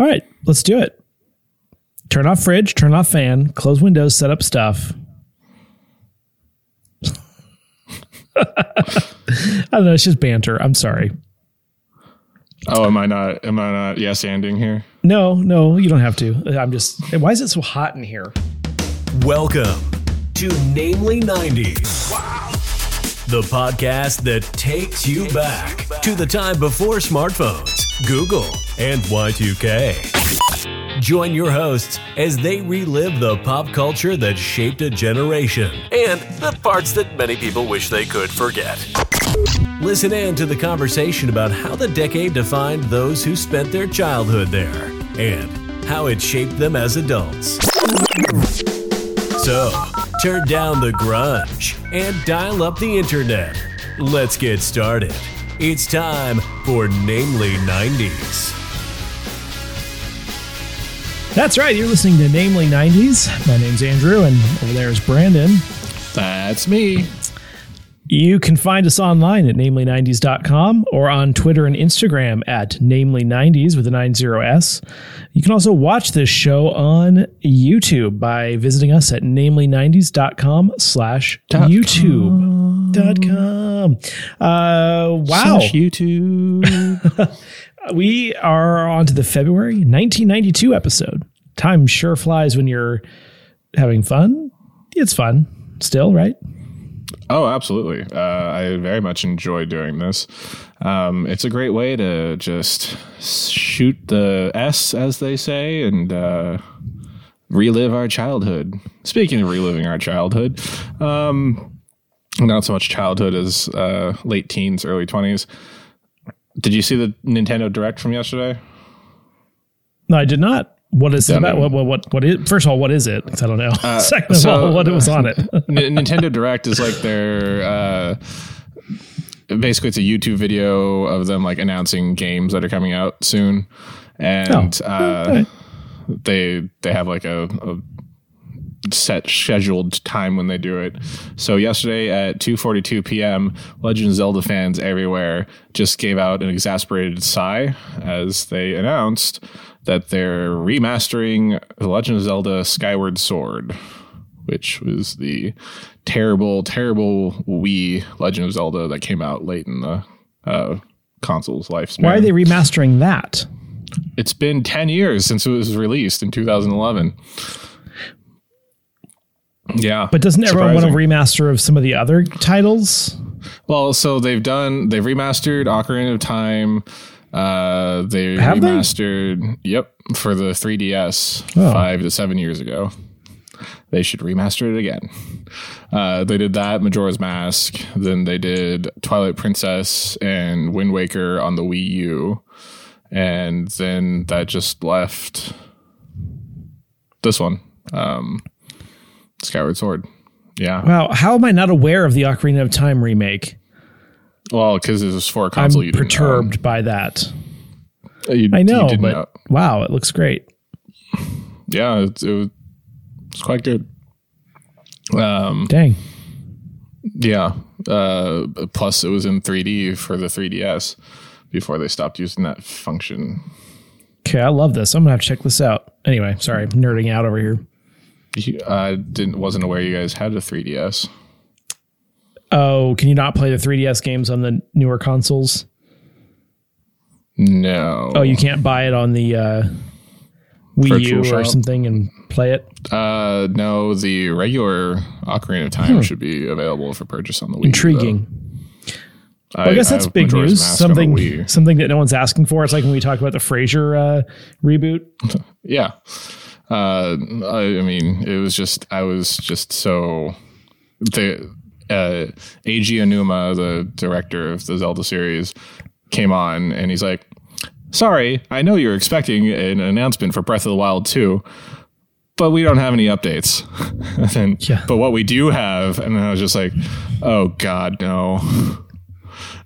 All right, let's do it. Turn off fridge, turn off fan, close windows, set up stuff. I don't know. It's just banter. I'm sorry. Oh, am I not? Am I not? Yes, ending here. No, no, you don't have to. I'm just. Why is it so hot in here? Welcome to Namely 90s. Wow. The podcast that takes you back to the time before smartphones, Google, and Y2K. Join your hosts as they relive the pop culture that shaped a generation and the parts that many people wish they could forget. Listen in to the conversation about how the decade defined those who spent their childhood there and how it shaped them as adults. So, turn down the grunge and dial up the internet. Let's get started. It's time for Namely 90s. That's right. You're listening to Namely 90s. My name's Andrew, and over there is Brandon. That's me. You can find us online at namely90s.com or on Twitter and Instagram at namely90s with a 90s. You can also watch this show on YouTube by visiting us at namely90s.com slash YouTube. Dot com. Uh, wow. Slash YouTube. we are on to the February 1992 episode. Time sure flies when you're having fun. It's fun still, right? Oh, absolutely. Uh, I very much enjoy doing this. Um, it's a great way to just shoot the S, as they say, and uh, relive our childhood. Speaking of reliving our childhood, um, not so much childhood as uh, late teens, early 20s. Did you see the Nintendo Direct from yesterday? No, I did not. What is it Yeah, about? no. What, what, what, what is, first of all, what is it? I don't know. Second of all, what was on it? N- Nintendo Direct is like their uh, basically it's a YouTube video of them like announcing games that are coming out soon, and Oh, uh, okay. they they have like a, a set scheduled time when they do it. So yesterday at 2:42 p.m., Legend of Zelda fans everywhere just gave out an exasperated sigh as they announced that they're remastering The Legend of Zelda Skyward Sword, which was the terrible terrible Wii Legend of Zelda that came out late in the uh, console's lifespan. Why are they remastering that? It's been 10 years since it was released in 2011. Yeah. But doesn't everyone want a remaster of some of the other titles? Well, so they've done they've remastered Ocarina of Time. Uh they Have they? remastered yep, for the 3DS Oh. 5 to 7 years ago. They should remaster it again. Uh, they did that Majora's Mask, then they did Twilight Princess and Wind Waker on the Wii U, and then that just left this one, um, Skyward Sword. Yeah, Wow, how am I not aware of the Ocarina of Time remake? well, because it was for a I'm console. you didn't perturbed by that. You- I know, but wow, it looks great. yeah, it, it was it's quite good. Um, Dang. yeah. Uh, plus, it was in 3D for the 3DS before they stopped using that function. Okay, I love this. I'm gonna have to check this out. Anyway, sorry, I'm nerding out over here. I didn't wasn't aware you guys had a 3DS. Oh, can you not play the 3DS games on the newer consoles? No. Oh, you can't buy it on the uh, Wii Virtual U or something and play it. Uh, no. The regular Ocarina of Time should be available for purchase on the Wii. Hmm. Intriguing. Well, I guess that's have big news. Something something that no one's asking for. It's like when we talk about the Frasier uh, reboot. Yeah. Uh, I, I mean, it was just I was just so the uh, Eiji Aonuma, the director of the Zelda series, came on and he's like, "Sorry, I know you're expecting an announcement for Breath of the Wild 2, but we don't have any updates." and Yeah. but what we do have, and I was just like, "Oh God, no."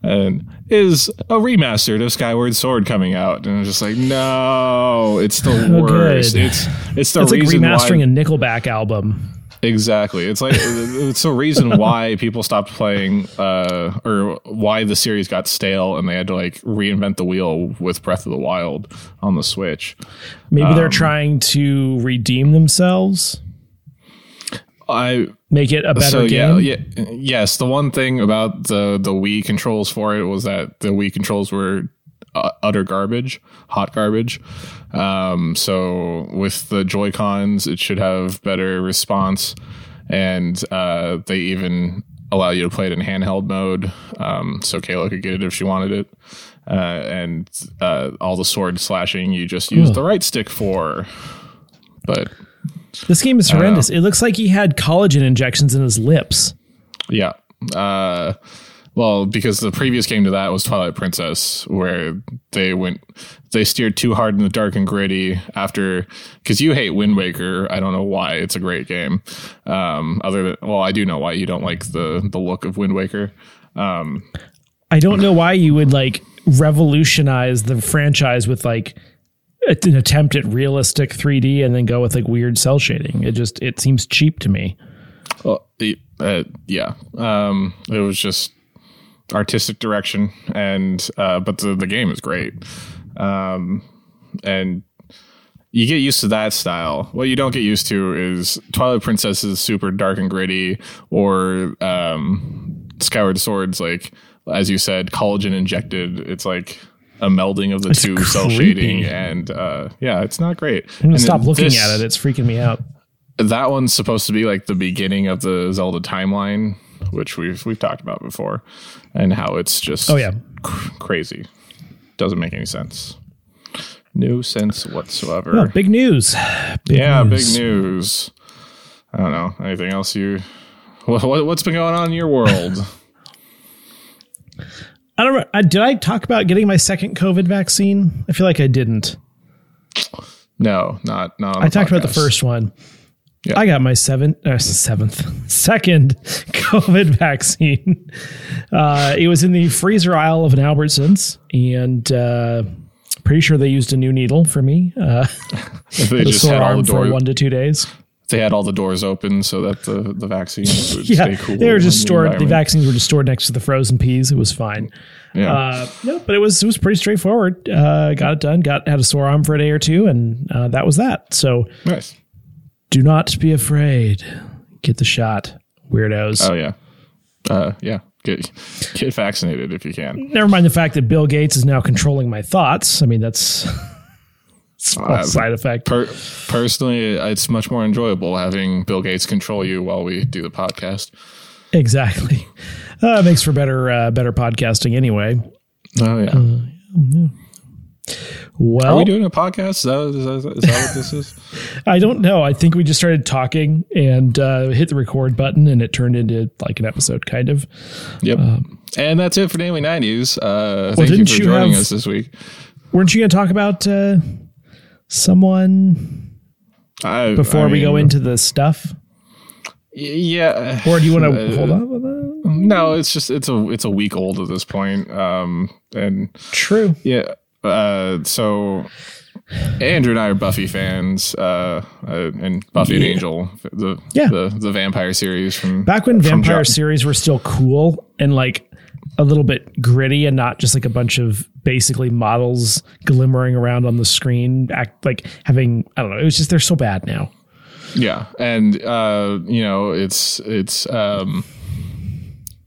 and is a remastered of Skyward Sword coming out, and I'm just like, no, it's the Oh, worst. good. It's it's the It's like remastering why. a Nickelback album. Exactly. It's like it's the reason why people stopped playing, uh, or why the series got stale, and they had to like reinvent the wheel with Breath of the Wild on the Switch. Maybe Um, they're trying to redeem themselves, I make it a better so game. yeah, yeah, yes. The one thing about the the Wii controls for it was that the Wii controls were uh, utter garbage, hot garbage. Um, so with the Joy Cons, it should have better response, and uh, they even allow you to play it in handheld mode. Um, so Kayla could get it if she wanted it. Uh, and uh, all the sword slashing you just use the right stick for. But This game is horrendous. It looks like he had collagen injections in his lips. Yeah. Uh, well, because the previous game to that was Twilight Princess, where they went, they steered too hard in the dark and gritty after, because you hate Wind Waker. I don't know why. It's a great game. Um, other than, well, I do know why you don't like the the look of Wind Waker. Um, I don't know why you would like revolutionize the franchise with like an attempt at realistic 3D and then go with like weird cell shading. It just it seems cheap to me. well, uh, yeah. Um, it was just artistic direction, and uh, but the the game is great. Um, and you get used to that style. What you don't get used to is Twilight Princess is super dark and gritty, or um, Skyward Sword's like, as you said, collagen injected. It's like a melding of the two cell shading, and uh, yeah, it's not great. I'm gonna stop looking at it. It's freaking me out. That one's supposed to be like the beginning of the Zelda timeline, which we've we've talked about before, and how it's just Oh yeah. cr- crazy. Doesn't make any sense. No sense whatsoever. Oh, big news. Big yeah, news. big news. I don't know. Anything else you? What, what's been going on in your world? I don't know. I, did I talk about getting my second COVID vaccine? I feel like I didn't. no, not not. I talked about the first one. Yeah. I got my seventh, uh, seventh, second COVID vaccine. Uh, it was in the freezer aisle of an Albertsons, and uh, pretty sure they used a new needle for me. Uh, they the just sore arm for one to two days. They had all the doors open so that the the vaccine would Yeah, stay cool. they were just stored. The vaccines were just stored next to the frozen peas. It was fine. Yeah. Uh, no, but it was it was pretty straightforward. Uh, got it done. Got had a sore arm for a day or two, and uh, that was that. So nice. do not be afraid. Get the shot, weirdos. Oh yeah. Uh, yeah. Get get vaccinated if you can. Never mind the fact that Bill Gates is now controlling my thoughts. I mean, that's, Uh, side effect. Per- personally, it's much more enjoyable having Bill Gates control you while we do the podcast. exactly. Uh, makes for better uh, better podcasting anyway. Oh yeah. Are Well, are we doing a podcast? Is that, is that, is that what this is? I don't know. I think we just started talking and uh, hit the record button, and it turned into like an episode, kind of. Yep. and that's it for Daily 90s. Uh, thank you Um, for you joining have- us this week. Weren't you going to talk about uh, someone I, before I we go into the stuff, Yeah. or do you want to Uh, hold on with that? No, it's just it's a it's a week old at this point. Um, and True. Yeah. Uh, so Andrew and I are Buffy fans, uh, uh and Buffy and Angel, the Yeah. the the vampire series from Back when vampire series were still cool and like a little bit gritty and not just like a bunch of basically models glimmering around on the screen, act like having I don't know. It was just they're so bad now. Yeah, and uh, you know, it's it's um,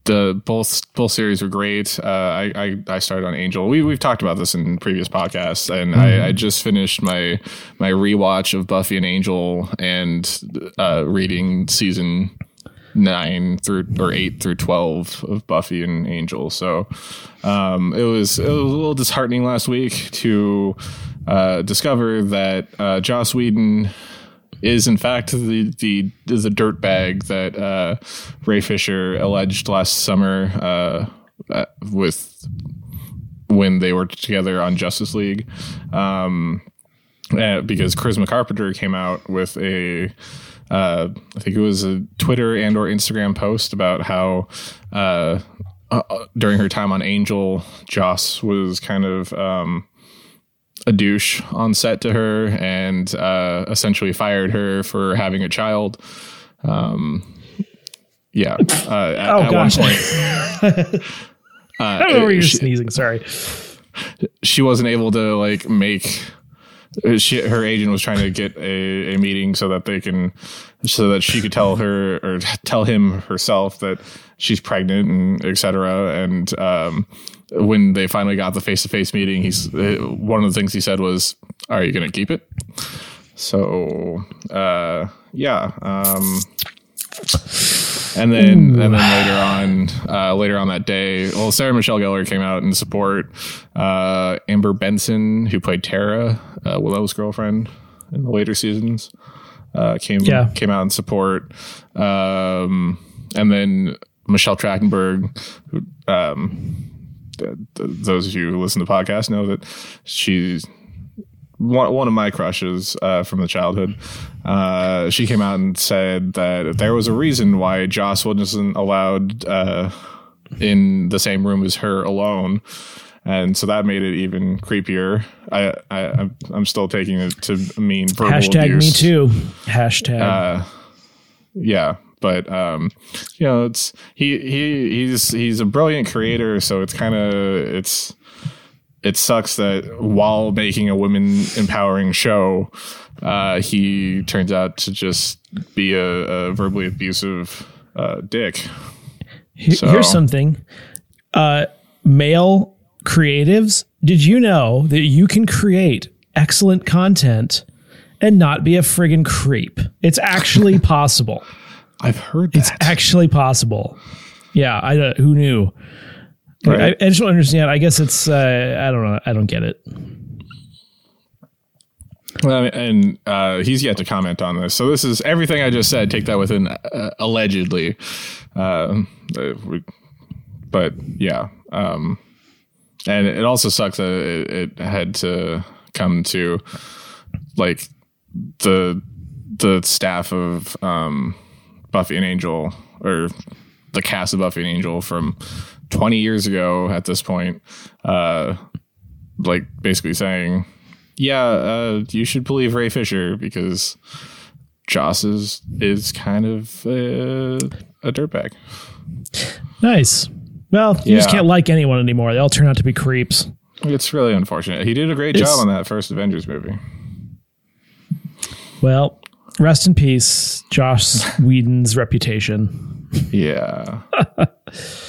the both both series were great. Uh, I, I I started on Angel. We we've talked about this in previous podcasts, and I, I just finished my my rewatch of Buffy and Angel and uh, reading season nine through or eight through twelve of Buffy and Angel. So um, it was it was a little disheartening last week to uh, discover that uh, Joss Whedon is in fact the the the dirt bag that uh, Ray Fisher alleged last summer uh, uh, with when they were together on Justice League. Um, uh, because Charisma Carpenter came out with a, uh, I think it was a Twitter and or Instagram post about how uh, uh, during her time on Angel, Joss was kind of um, a douche on set to her and uh, essentially fired her for having a child. Um, yeah. Uh, at, Oh, at one gosh. point, I don't know where you're she- sneezing. Sorry. she wasn't able to like make she, her agent was trying to get a, a meeting so that they can so that she could tell her or tell him herself that she's pregnant and etc and um when they finally got the face-to-face meeting he's uh, one of the things he said was are you gonna keep it? So uh yeah um and then and then later on uh, later on that day, well, Sarah Michelle Gellar came out in support. Uh, Amber Benson, who played Tara, uh, Willow's girlfriend in the later seasons, uh, came Yeah. came out in support. Um, and then Michelle Trachtenberg, who, um, th- th- those of you who listen to the podcast know that she's one, one of my crushes uh, from the childhood. Uh, she came out and said that there was a reason why Joss wasn't allowed uh, in the same room as her alone. And so that made it even creepier. I, I I'm- I'm still taking it to mean verbal Hashtag abuse. me too. Hashtag. Uh, yeah, but um, you know, it's he he he's he's a brilliant creator, so it's kind of it's it sucks that while making a women empowering show, uh, he turns out to just be a, a verbally abusive uh, dick. So- Here's something. Uh, male creatives, did you know that you can create excellent content and not be a friggin' creep? It's actually possible. I've heard that. It's actually possible. Yeah, I uh, who knew. Right. I, I just don't understand. I guess it's uh, I don't know. I don't get it. Well, and uh, he's yet to comment on this. So this is everything I just said. Take that with an uh, allegedly. Um, uh, but yeah, um, and it also sucks that it, it had to come to like the the staff of um, Buffy and Angel or the cast of Buffy and Angel from 20 years ago at this point, uh, like basically saying, yeah, uh, you should believe Ray Fisher because Joss is, is kind of uh, a dirtbag. Nice. Well, you just can't like anyone anymore. They all turn out to be creeps. It's really unfortunate. He did a great It's- job on that first Avengers movie. Well, rest in peace, Josh Whedon's reputation. Yeah.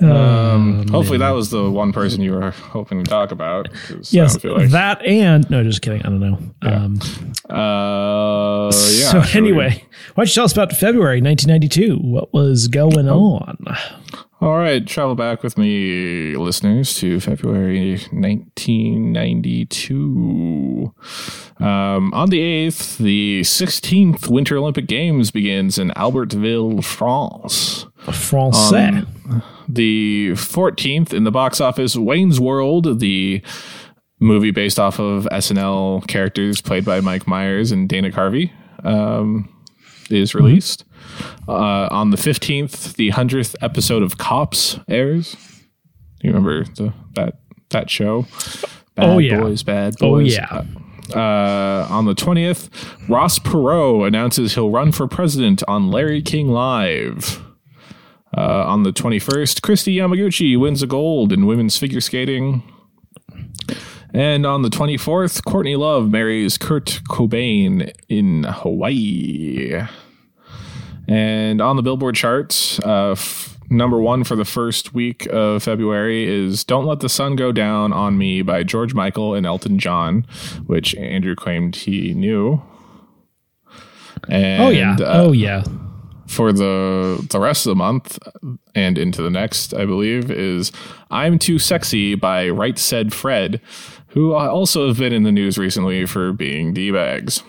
Oh, um, hopefully that was the one person you were hoping to talk about. Yes, like- that and no, just kidding. I don't know. Um, Uh, yeah. so should we- anyway, why don't you tell us about February 1992? What was going Oh. on? All right, travel back with me, listeners, to February 1992. Um, on the 8th, the 16th Winter Olympic Games begins in Albertville, France. Francais. Um, The 14th in the box office, Wayne's World, the movie based off of SNL characters played by Mike Myers and Dana Carvey, um, is released. Uh, on the 15th, the 100th episode of Cops airs. You remember the, that that show? Bad Oh, yeah. Boys, Bad Oh, Boys. yeah. Uh, on the 20th, Ross Perot announces he'll run for president on Larry King Live. Uh, on the 21st, Kristi Yamaguchi wins a gold in women's figure skating. And on the 24th, Courtney Love marries Kurt Cobain in Hawaii. And on the Billboard charts, uh, f- number one for the first week of February is Don't Let the Sun Go Down on Me by George Michael and Elton John, which Andrew claimed he knew. And, oh yeah. uh, oh yeah. for the the rest of the month and into the next, I believe, is "I'm Too Sexy" by Right Said Fred, who also have been in the news recently for being d bags.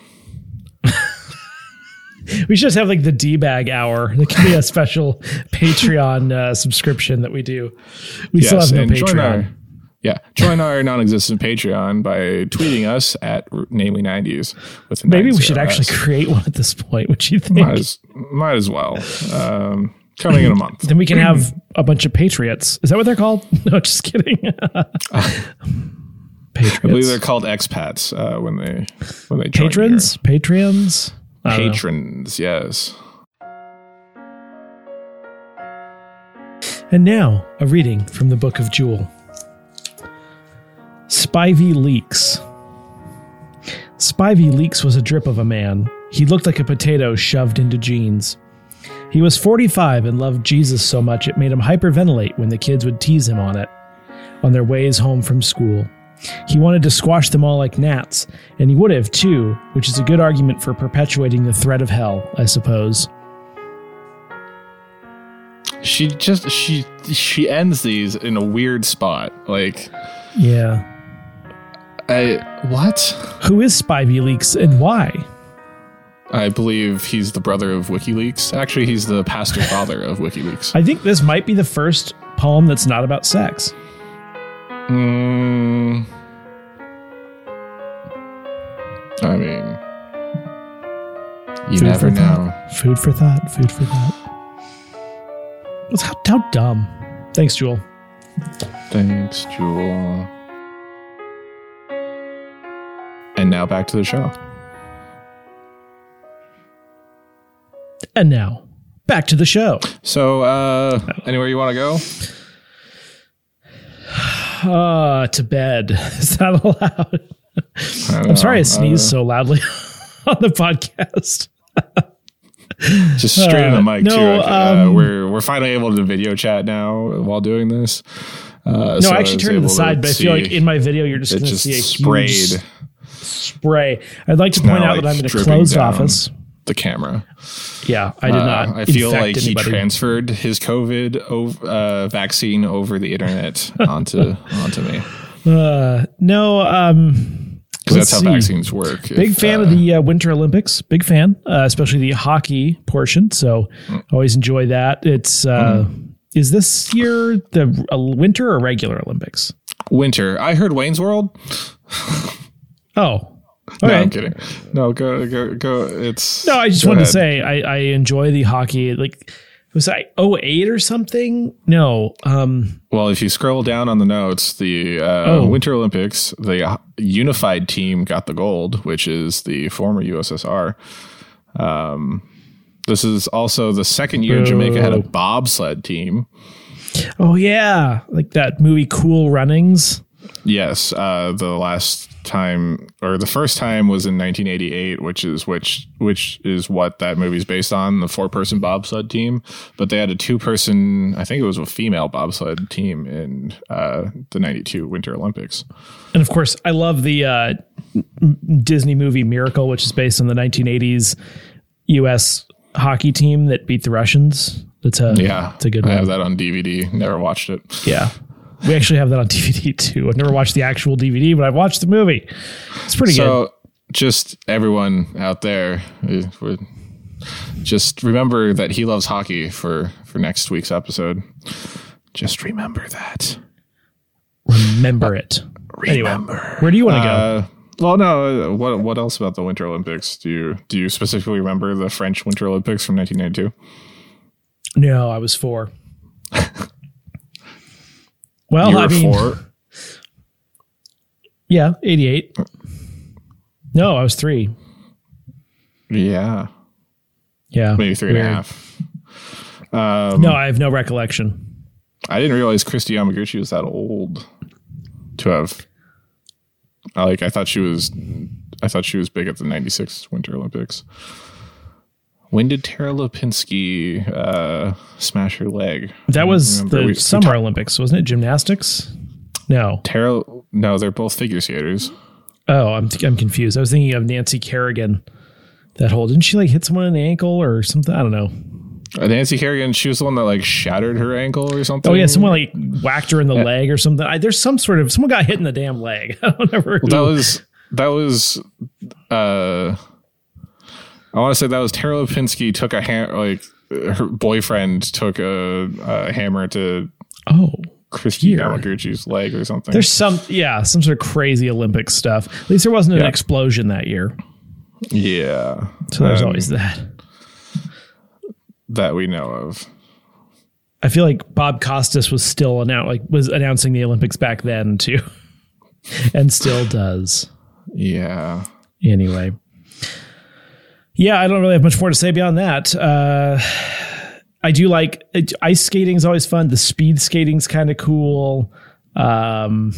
We should just have like the D bag hour. There could be a special Patreon uh, subscription that we do. We still have no Patreon. yeah join our non-existent Patreon by tweeting us at namely nineties Maybe we should actually create one at this point. What you think? might as, might as well. Um, coming in a month. Then we can have a bunch of patriots. Is that what they're called? No, just kidding. Patriots. I believe they're called expats uh, when they when they patrons, patrons, patrons. Yes. And now a reading from the Book of Jewel. Spivey Leaks. Spivey Leaks was a drip of a man. He looked like a potato shoved into jeans. He was 45 and loved Jesus so much it made him hyperventilate when the kids would tease him on it on their ways home from school. He wanted to squash them all like gnats, and he would have too, which is a good argument for perpetuating the threat of hell, I suppose. She just she she ends these in a weird spot. Like Yeah. I what? Who is Spivey Leaks and why? I believe he's the brother of WikiLeaks. Actually, he's the pastor father of WikiLeaks. I think this might be the first poem that's not about sex. Mm, I mean, you Food never for know. thought. Food for thought. Food for thought. How, how dumb. Thanks, Jewel. Thanks, Jewel. And now back to the show. And now, back to the show. So, uh, anywhere you want to go? Uh, to bed. Is that allowed? I I'm sorry I sneezed so loudly on the podcast. Just straight in the Uh, mic no, too. I uh, um, we're we're finally able to video chat now while doing this. Uh, No, I actually turned to the side, but I feel like in my video you're just going to see a sprayed huge spray. I'd like to point out that I'm in a closed down. office. The camera. Yeah, I did Uh, not. I feel like he transferred his COVID ov- uh, vaccine over the internet onto onto me Uh, no, um, because that's how see. vaccines work. Big If, fan uh, of the uh, Winter Olympics. Big fan, uh, especially the hockey portion. So Mm. always enjoy that. It's uh, is this year the uh, Winter or regular Olympics? winter. I heard Wayne's World. Oh, No, okay. I'm kidding. No, go go go. It's No, I just wanted to say I, I enjoy the hockey. Like was I 08 or something? No. Um. Well, if you scroll down on the notes, the uh, Oh. Winter Olympics, the unified team got the gold, which is the former USSR. Um, this is also the second year Jamaica had a bobsled team. Oh yeah, like that movie Cool Runnings. Yes, uh, the last time or the first time was in 1988, which is which which is what that movie's based on, the four-person bobsled team. But they had a two-person, I think it was a female bobsled team in uh, the 92 Winter Olympics. And of course, I love the uh, Disney movie Miracle, which is based on the 1980s U.S. hockey team that beat the Russians. That's a Yeah, it's a good one I have that on DVD. Never watched it. Yeah, we actually have that on DVD too. I've never watched the actual DVD, but I've watched the movie. It's pretty good. So, just everyone out there, we're- just remember that he loves hockey for for next week's episode. Just remember that. Remember it. Anyway, where do you want to go? Uh, well, no. uh, What what else about the Winter Olympics? Do you do you specifically remember the French Winter Olympics from 1992? No, I was four. Well, I mean, four. yeah, 88. No, I was three. Yeah, Yeah. maybe three and a half. Um, No, I have no recollection. I didn't realize Kristi Yamaguchi was that old to have. Like I thought she was, I thought she was big at the '96 Winter Olympics. When did Tara Lipinski uh, smash her leg? That was the We- we Summer Olympics, wasn't it? Gymnastics? No. Tara, no, they're both figure skaters. Oh, I'm I'm confused. I was thinking of Nancy Kerrigan. That whole didn't she like hit someone in the ankle or something? I don't know. Uh, Nancy Kerrigan, she was the one that like shattered her ankle or something. Oh yeah, someone like whacked her in the leg or something. I, there's some sort of someone got hit in the damn leg. I don't ever. that was that was. uh I want to say that was Tara Lipinski took a ham like her boyfriend took a, a hammer to oh, Kristi. Yamaguchi's leg or something. there's some yeah, some sort of crazy Olympic stuff. At least there wasn't an Yeah. explosion that year, yeah, so there's Um, always that. that we know of. I feel like Bob Costas was still annou- like was announcing the Olympics back then too, and still does. Yeah, Anyway, yeah, I don't really have much more to say beyond that. Uh, I do like it, ice skating is always fun. The speed skating's kind of cool. Um,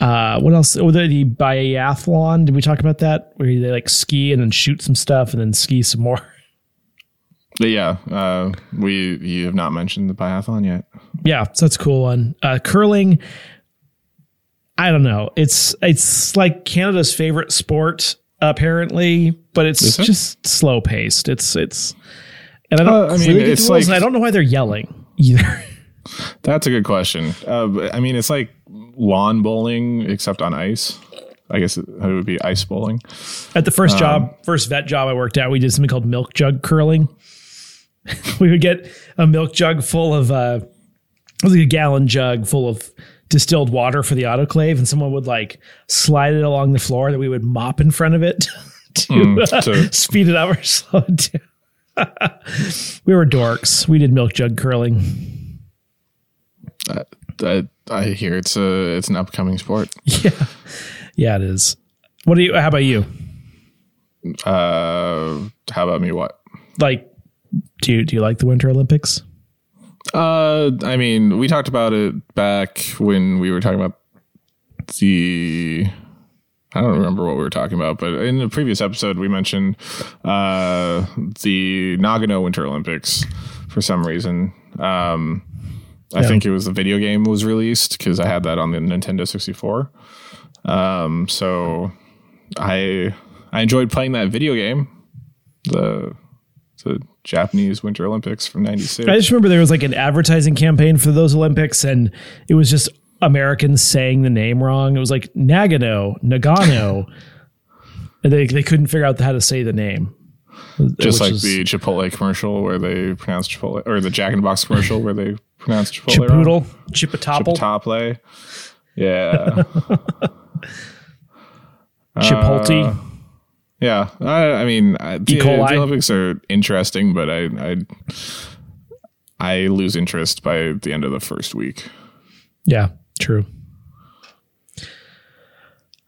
uh, what else? Oh, the, the biathlon. Did we talk about that? Where they like ski and then shoot some stuff and then ski some more. Yeah, uh, we you have not mentioned the biathlon yet. Yeah, so that's a cool one. Uh, curling. I don't know. It's it's like Canada's favorite sport apparently, but it's it? just slow paced. It's it's, and I don't. Uh, I mean, it's like- I don't know why they're yelling either. That's a good question. Uh, I mean, it's like lawn bowling except on ice. I guess it, it would be ice bowling. At the first Um, job, first vet job I worked at, we did something called milk jug curling. we would get a milk jug full of uh, it was like a gallon jug full of distilled water for the autoclave, and someone would like slide it along the floor that we would mop in front of it to Mm, uh, speed it up or slow it down. we were dorks. We did milk jug curling. I, I hear it's a it's an upcoming sport. Yeah, yeah, it is. What do you? How about you? Uh, how about me? What? Like, do you do you like the Winter Olympics? Uh, I mean, we talked about it back when we were talking about the. I don't remember what we were talking about, but in the previous episode, we mentioned uh, the Nagano Winter Olympics for some reason. Um, I think it was the video game was released because I had that on the Nintendo 64. Um, so I I enjoyed playing that video game, the the Japanese Winter Olympics from '96. I just remember there was like an advertising campaign for those Olympics, and it was just Americans saying the name wrong. It was like Nagano, Nagano. and they they couldn't figure out how to say the name. just like is the Chipotle commercial where they pronounce Chipotle, or the Jack in the Box commercial where they pronounce Chipotle. Chipotle. Yeah, Chipotle. Uh, yeah. I, I mean, I, the, the Olympics are interesting, but I, I, I lose interest by the end of the first week. Yeah, true.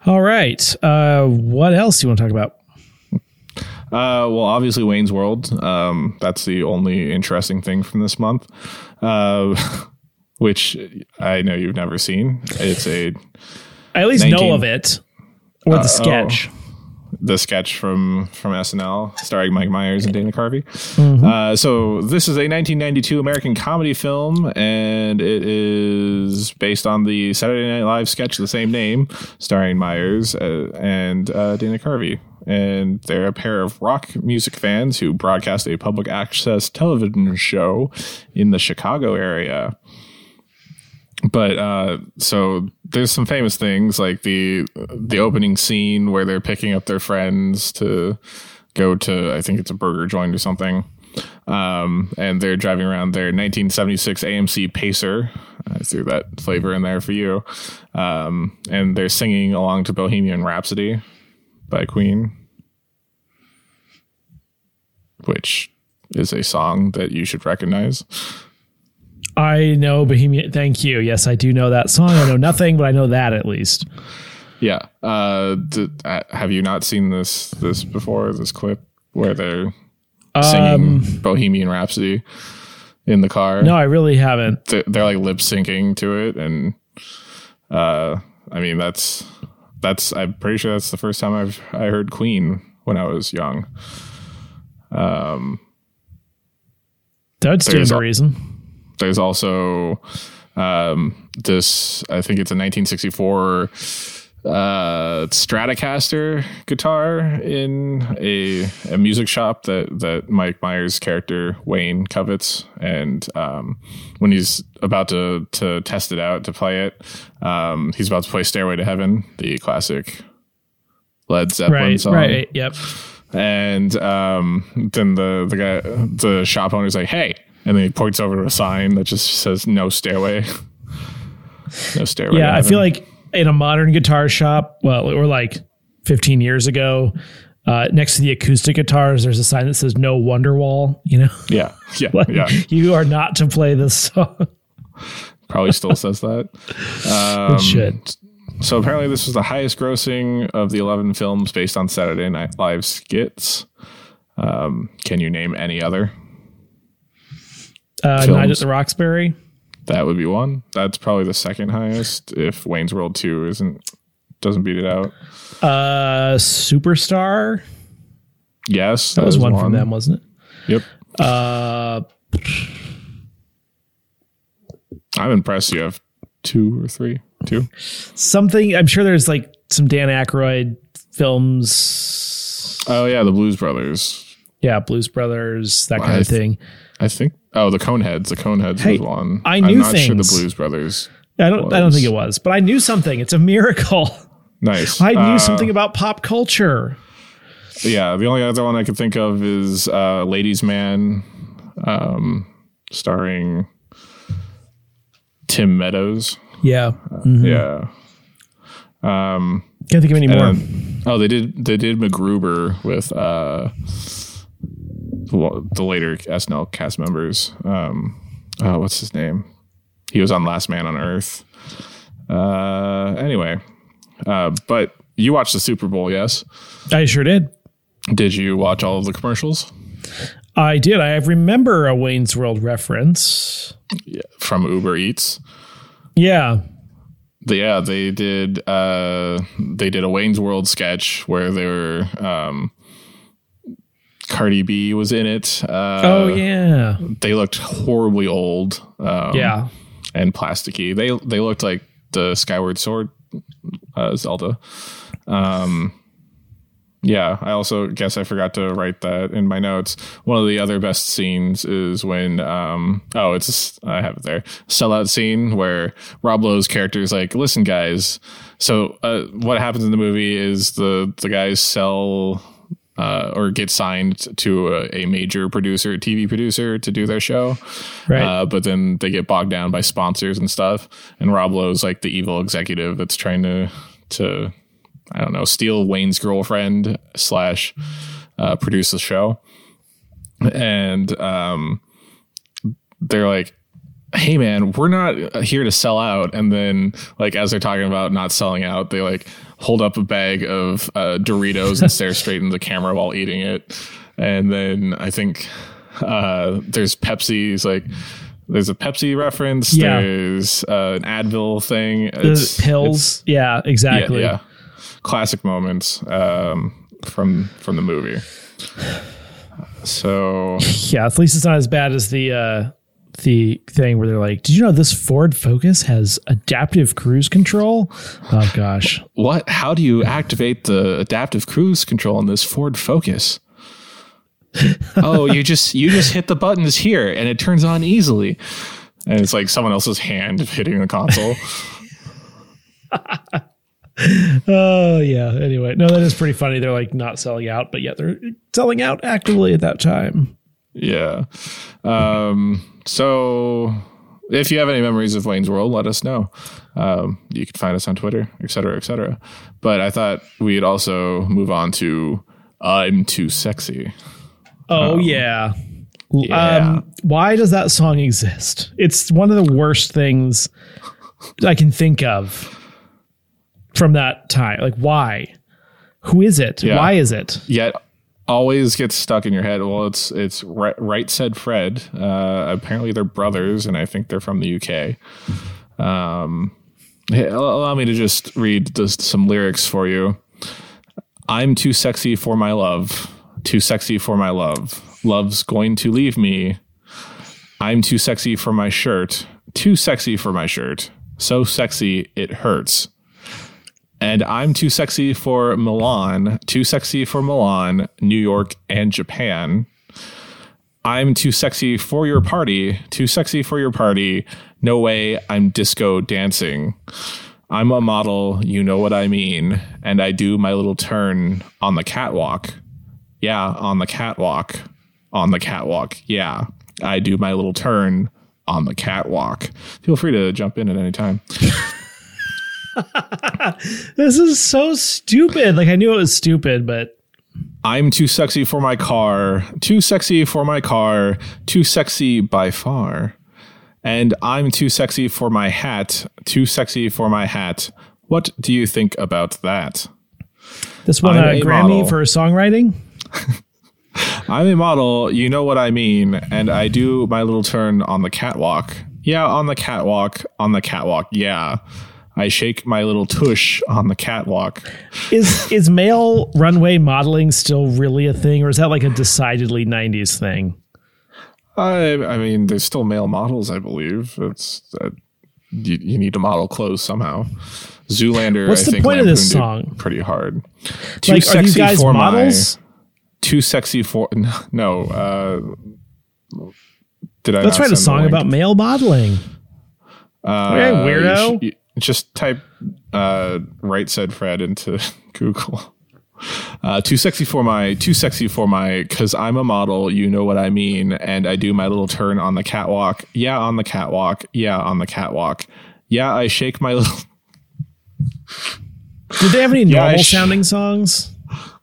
All right. Uh, what else do you want to talk about? Uh, well, obviously Wayne's World. Um, that's the only interesting thing from this month, uh, which I know you've never seen. It's a I at least 19 know of it or the sketch. The sketch from from SNL starring Mike Myers and Dana Carvey. Mm-hmm. Uh, so this is a 1992 American comedy film, and it is based on the Saturday Night Live sketch of the same name, starring Myers uh, and uh, Dana Carvey. And they're a pair of rock music fans who broadcast a public access television show in the Chicago area but uh so there's some famous things like the the opening scene where they're picking up their friends to go to i think it's a burger joint or something. Um and they're driving around their 1976 amc pacer. I threw that flavor in there for you. Um and they're singing along to bohemian rhapsody by queen which is a song that you should recognize I know Bohemian. Thank you. Yes, I do know that song. I know nothing, but I know that at least. Yeah. Uh, d- uh, have you not seen this this before? This clip where they're singing Bohemian Rhapsody in the car. No, I really haven't. They're, they're like lip syncing to it, and uh, I mean that's that's. I'm pretty sure that's the first time I've I heard Queen when I was young. That's There's the reason. There's also um, this. I think it's a 1964 uh, Stratocaster guitar in a, a music shop that that Mike Myers' character Wayne covets, and um, when he's about to to test it out to play it, um, he's about to play "Stairway to Heaven," the classic Led Zeppelin Right. song Right. Yep. and um, then the the guy the shop owner's like hey and then he points over to a sign that just says no stairway no stairway Yeah, I feel like in a modern guitar shop, well, or like 15 years ago, uh, next to the acoustic guitars, there's a sign that says "No Wonderwall." You know, yeah yeah like, yeah you are not to play this song. probably still says that um, it should. so apparently this was the highest grossing of the 11 films based on saturday night live skits Um, can you name any other? Uh. Night at the Roxbury. That would be one. That's probably the second highest if Wayne's World 2 isn't doesn't beat it out. Uh, Superstar. Yes, That was is one, from them, wasn't it? Yep. Uh, I'm impressed you have two or three. Two. something. I'm sure there's like some Dan Aykroyd films. Oh yeah, the Blues Brothers. Yeah, Blues Brothers, that kind I of th- thing. I think. Oh, the Coneheads. The Coneheads Hey, was one. I I'm knew not sure the. Blues Brothers. I don't. I don't think it was, but I knew something. It's a miracle. Nice. I knew Uh, something about pop culture. Yeah, the only other one I could think of is uh, Ladies Man, um, starring Tim Meadows. Yeah, Yeah. can't think of any more. Um, oh, they did. They did MacGruber with uh, the later SNL cast members. Um, oh, what's his name? He was on Last Man on Earth. Uh, anyway, uh, but you watched the Super Bowl, yes? I sure did. Did you watch all of the commercials I did. I remember a Wayne's World reference. from Uber Eats? Yeah. The- yeah, they did. Uh, they did a Wayne's World sketch where they were. Um, Cardi B was in it. Uh, oh yeah. they looked horribly old. Um, Yeah. and plasticky. They they looked like the Skyward Sword uh, Zelda. Um, yeah, I also guess I forgot to write that in my notes. One of the other best scenes is when um, oh, it's I have it there sellout scene where Rob Lowe's character is like, "Listen, guys." So uh, what happens in the movie is the the guys sell uh, or get signed to a, a major producer, TV producer, to do their show. Right. Uh, but then they get bogged down by sponsors and stuff. And Rob Lowe's like the evil executive that's trying to to I don't know steal Wayne's girlfriend slash uh, produce the show. And um, they're like, "Hey man, we're not here to sell out." And then like as they're talking about not selling out, they like hold up a bag of uh, Doritos and stare straight into the camera while eating it. And then I think uh, there's Pepsi's like there's a Pepsi reference. Yeah. There's uh, an Advil thing. The It's- pills. Yeah, yeah, exactly. yeah. Classic moments um, from from the movie. So Yeah, at least it's not as bad as the uh the thing where they're like, "Did you know this Ford Focus has adaptive cruise control?" Oh gosh. what? How do you activate the adaptive cruise control in this Ford Focus? oh, you just you just hit the buttons here and it turns on easily. And it's like someone else's hand hitting the console. Oh yeah. Anyway, no, that is pretty funny. They're like not selling out, but yet they're selling out actively at that time. Yeah. Um, so if you have any memories of Wayne's World, let us know. Um, you can find us on Twitter, et cetera, et cetera. But I thought we'd also move on to I'm Too Sexy. Oh yeah. yeah. Um, why does that song exist? It's one of the worst things I can think of from that time. Like, why? Who is it? Yeah. Why is it? Yet always gets stuck in your head. Well, it's it's right, right said Fred. Uh, apparently they're brothers, and I think they're from the UK. Um, hey, allow me to just read just some lyrics for you. I'm too sexy for my love. Too sexy for my love. Love's going to leave me. I'm too sexy for my shirt. Too sexy for my shirt. So sexy it hurts. And I'm too sexy for Milan, too sexy for Milan, New York, and Japan. I'm too sexy for your party, too sexy for your party. No way, I'm disco dancing. I'm a model, you know what I mean, and I do my little turn on the catwalk. Yeah, on the catwalk. On the catwalk. Yeah, I do my little turn on the catwalk. Feel free to jump in at any time. This is so stupid. Like I knew it was stupid, but I'm too sexy for my car, too sexy for my car, too sexy by far. And I'm too sexy for my hat, too sexy for my hat. What do you think about that? this won a a Grammy model. for songwriting. I'm a model, you know what I mean, and I do my little turn on the catwalk. Yeah, on the catwalk, on the catwalk. Yeah. I shake my little tush on the catwalk. Is is male runway modeling still really a thing, or is that like a decidedly '90s thing? I, I mean, there's still male models, I believe. It's uh, you, you need to model clothes somehow. Zoolander. What's I the think point of this song? Pretty hard. Too Like, are these guys models? my. Too sexy for no. Uh, did I? Let's write a song about male modeling. Uh, Okay, weirdo. you- just type uh, right said Fred into Google. Uh, too sexy for my, too sexy for my, cause I'm a model, you know what I mean, and I do my little turn on the catwalk. Yeah, on the catwalk. Yeah, on the catwalk. Yeah, I shake my little. Did they have any Yeah, normal sh- sounding songs?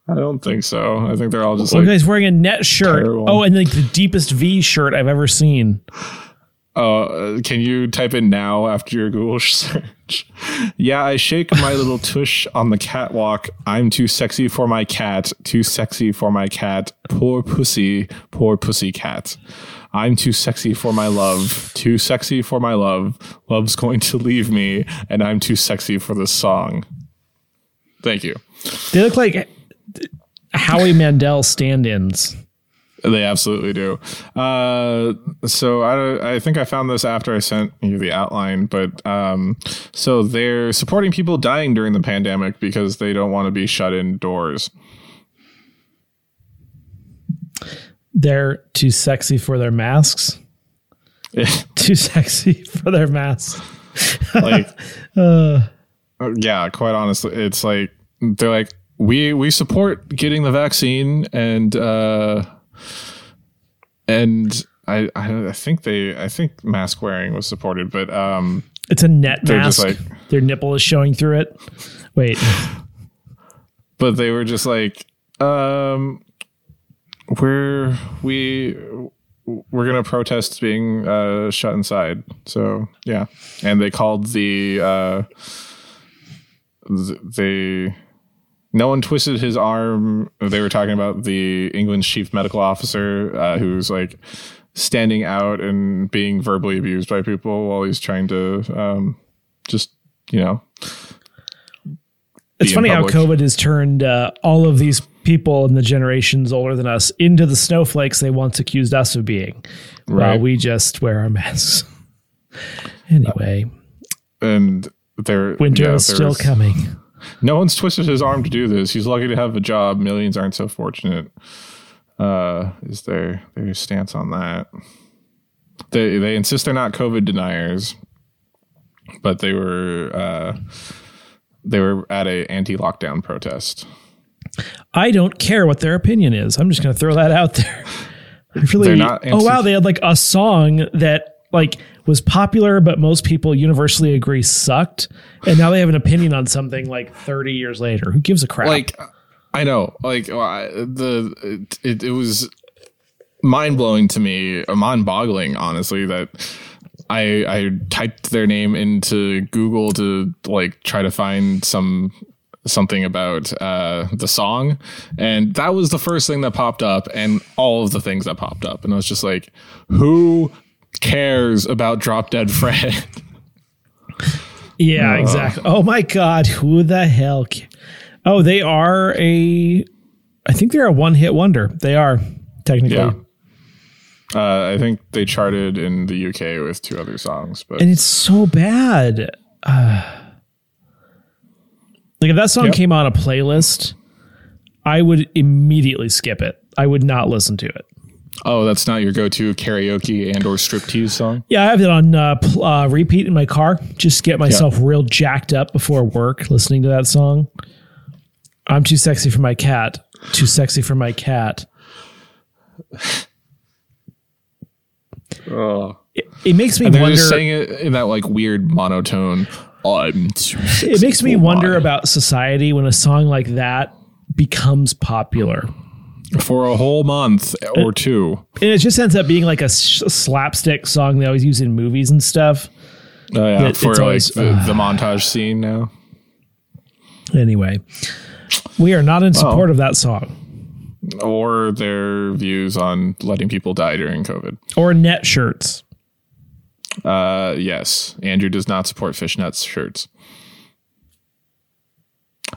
I don't think so. I think they're all just One like, guy's wearing a net shirt. terrible. Oh, and like the deepest V shirt I've ever seen. Uh, can you type in now after your Google search? yeah, I shake my little tush on the catwalk. I'm too sexy for my cat. Too sexy for my cat. Poor pussy. Poor pussy cat. I'm too sexy for my love. Too sexy for my love. Love's going to leave me, and I'm too sexy for this song. Thank you. They look like Howie Mandel stand-ins. They absolutely do. Uh, so I, I think I found this after I sent you the outline, but um, so they're supporting people dying during the pandemic because they don't want to be shut indoors. They're too sexy for their masks. Too sexy for their masks. like, uh, yeah, quite honestly, it's like they're like we we support getting the vaccine and uh, and I I think they I think mask wearing was supported, but um, It's a net They're just mask. like- Their nipple is showing through it. Wait, but they were just like um we're we we're gonna protest being uh shut inside so yeah and they called the uh th- they no one twisted his arm they were talking about the england's chief medical officer uh, who's like standing out and being verbally abused by people while he's trying to um just you know it's funny how. COVID has turned uh, all of these people in the generations older than us into the snowflakes they once accused us of being. While Right. we just wear our masks. Anyway, and there winter yeah, is still coming. No one's twisted his arm to do this. He's lucky to have a job. Millions aren't so fortunate. Uh, is their their stance on that? They they insist they're not COVID deniers, but they were uh, they were at a anti lockdown protest. I don't care what their opinion is. I'm just going to throw that out there. Really, They're not oh wow, they had like a song that like was popular, but most people universally agree sucked, and now they have an opinion on something like 30 years later. Who gives a crap? Like I know, like I- the it, it, it was mind blowing to me, mind boggling, honestly, that I I typed their name into Google to like try to find some something about uh the song and that was the first thing that popped up and all of the things that popped up and I was just like who cares about Drop Dead Fred yeah, exactly. Oh my god, who the hell? ca- Oh, they are a. I think they're a one-hit wonder. They are technically. yeah uh I think they charted in the UK with two other songs but and it's so bad. Uh, like if that song Yep. came on a playlist, I would immediately skip it. I would not listen to it. Oh, that's not your go-to karaoke and or striptease song. Yeah, I have it on uh, pl- uh, repeat in my car. Just get myself real jacked up before work listening to that song. I'm too sexy for my cat. Too sexy for my cat. Oh, It, it makes me and they're wonder. just saying it in that like weird monotone. I'm it makes me wonder my-" about society when a song like that becomes popular. For a whole month or two. and it just ends up being like a slapstick song they always use in movies and stuff. Oh yeah, It- for like always- the, the montage scene now. Anyway, we are not in support of that song. or their views on letting people die during COVID. Or net shirts. Uh, yes, Andrew does not support fishnets shirts.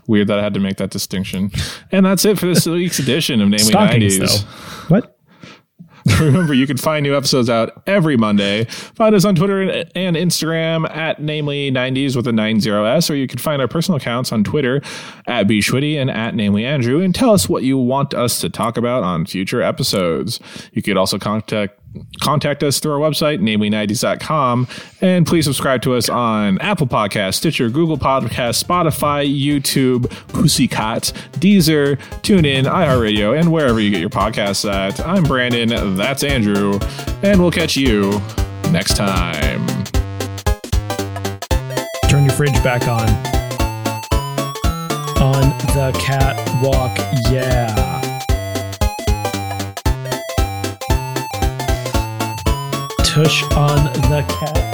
Weird that I had to make that distinction. And that's it for this week's edition of Namely Stockings, 90s. though. What? Remember, you can find new episodes out every Monday. Find us on Twitter and Instagram at namely 90s with a 90s, or you can find our personal accounts on Twitter at bschwitty and at namely Andrew, and tell us what you want us to talk about on future episodes. You could also contact contact us through our website, namely90s.com, and please subscribe to us on Apple Podcasts, Stitcher, Google Podcasts, Spotify, YouTube, Pussycat, Deezer, TuneIn, iHeartRadio, and wherever you get your podcasts at. I'm Brandon, that's Andrew, and we'll catch you next time. Turn your fridge back on. On the catwalk, yeah. Tush on the cat.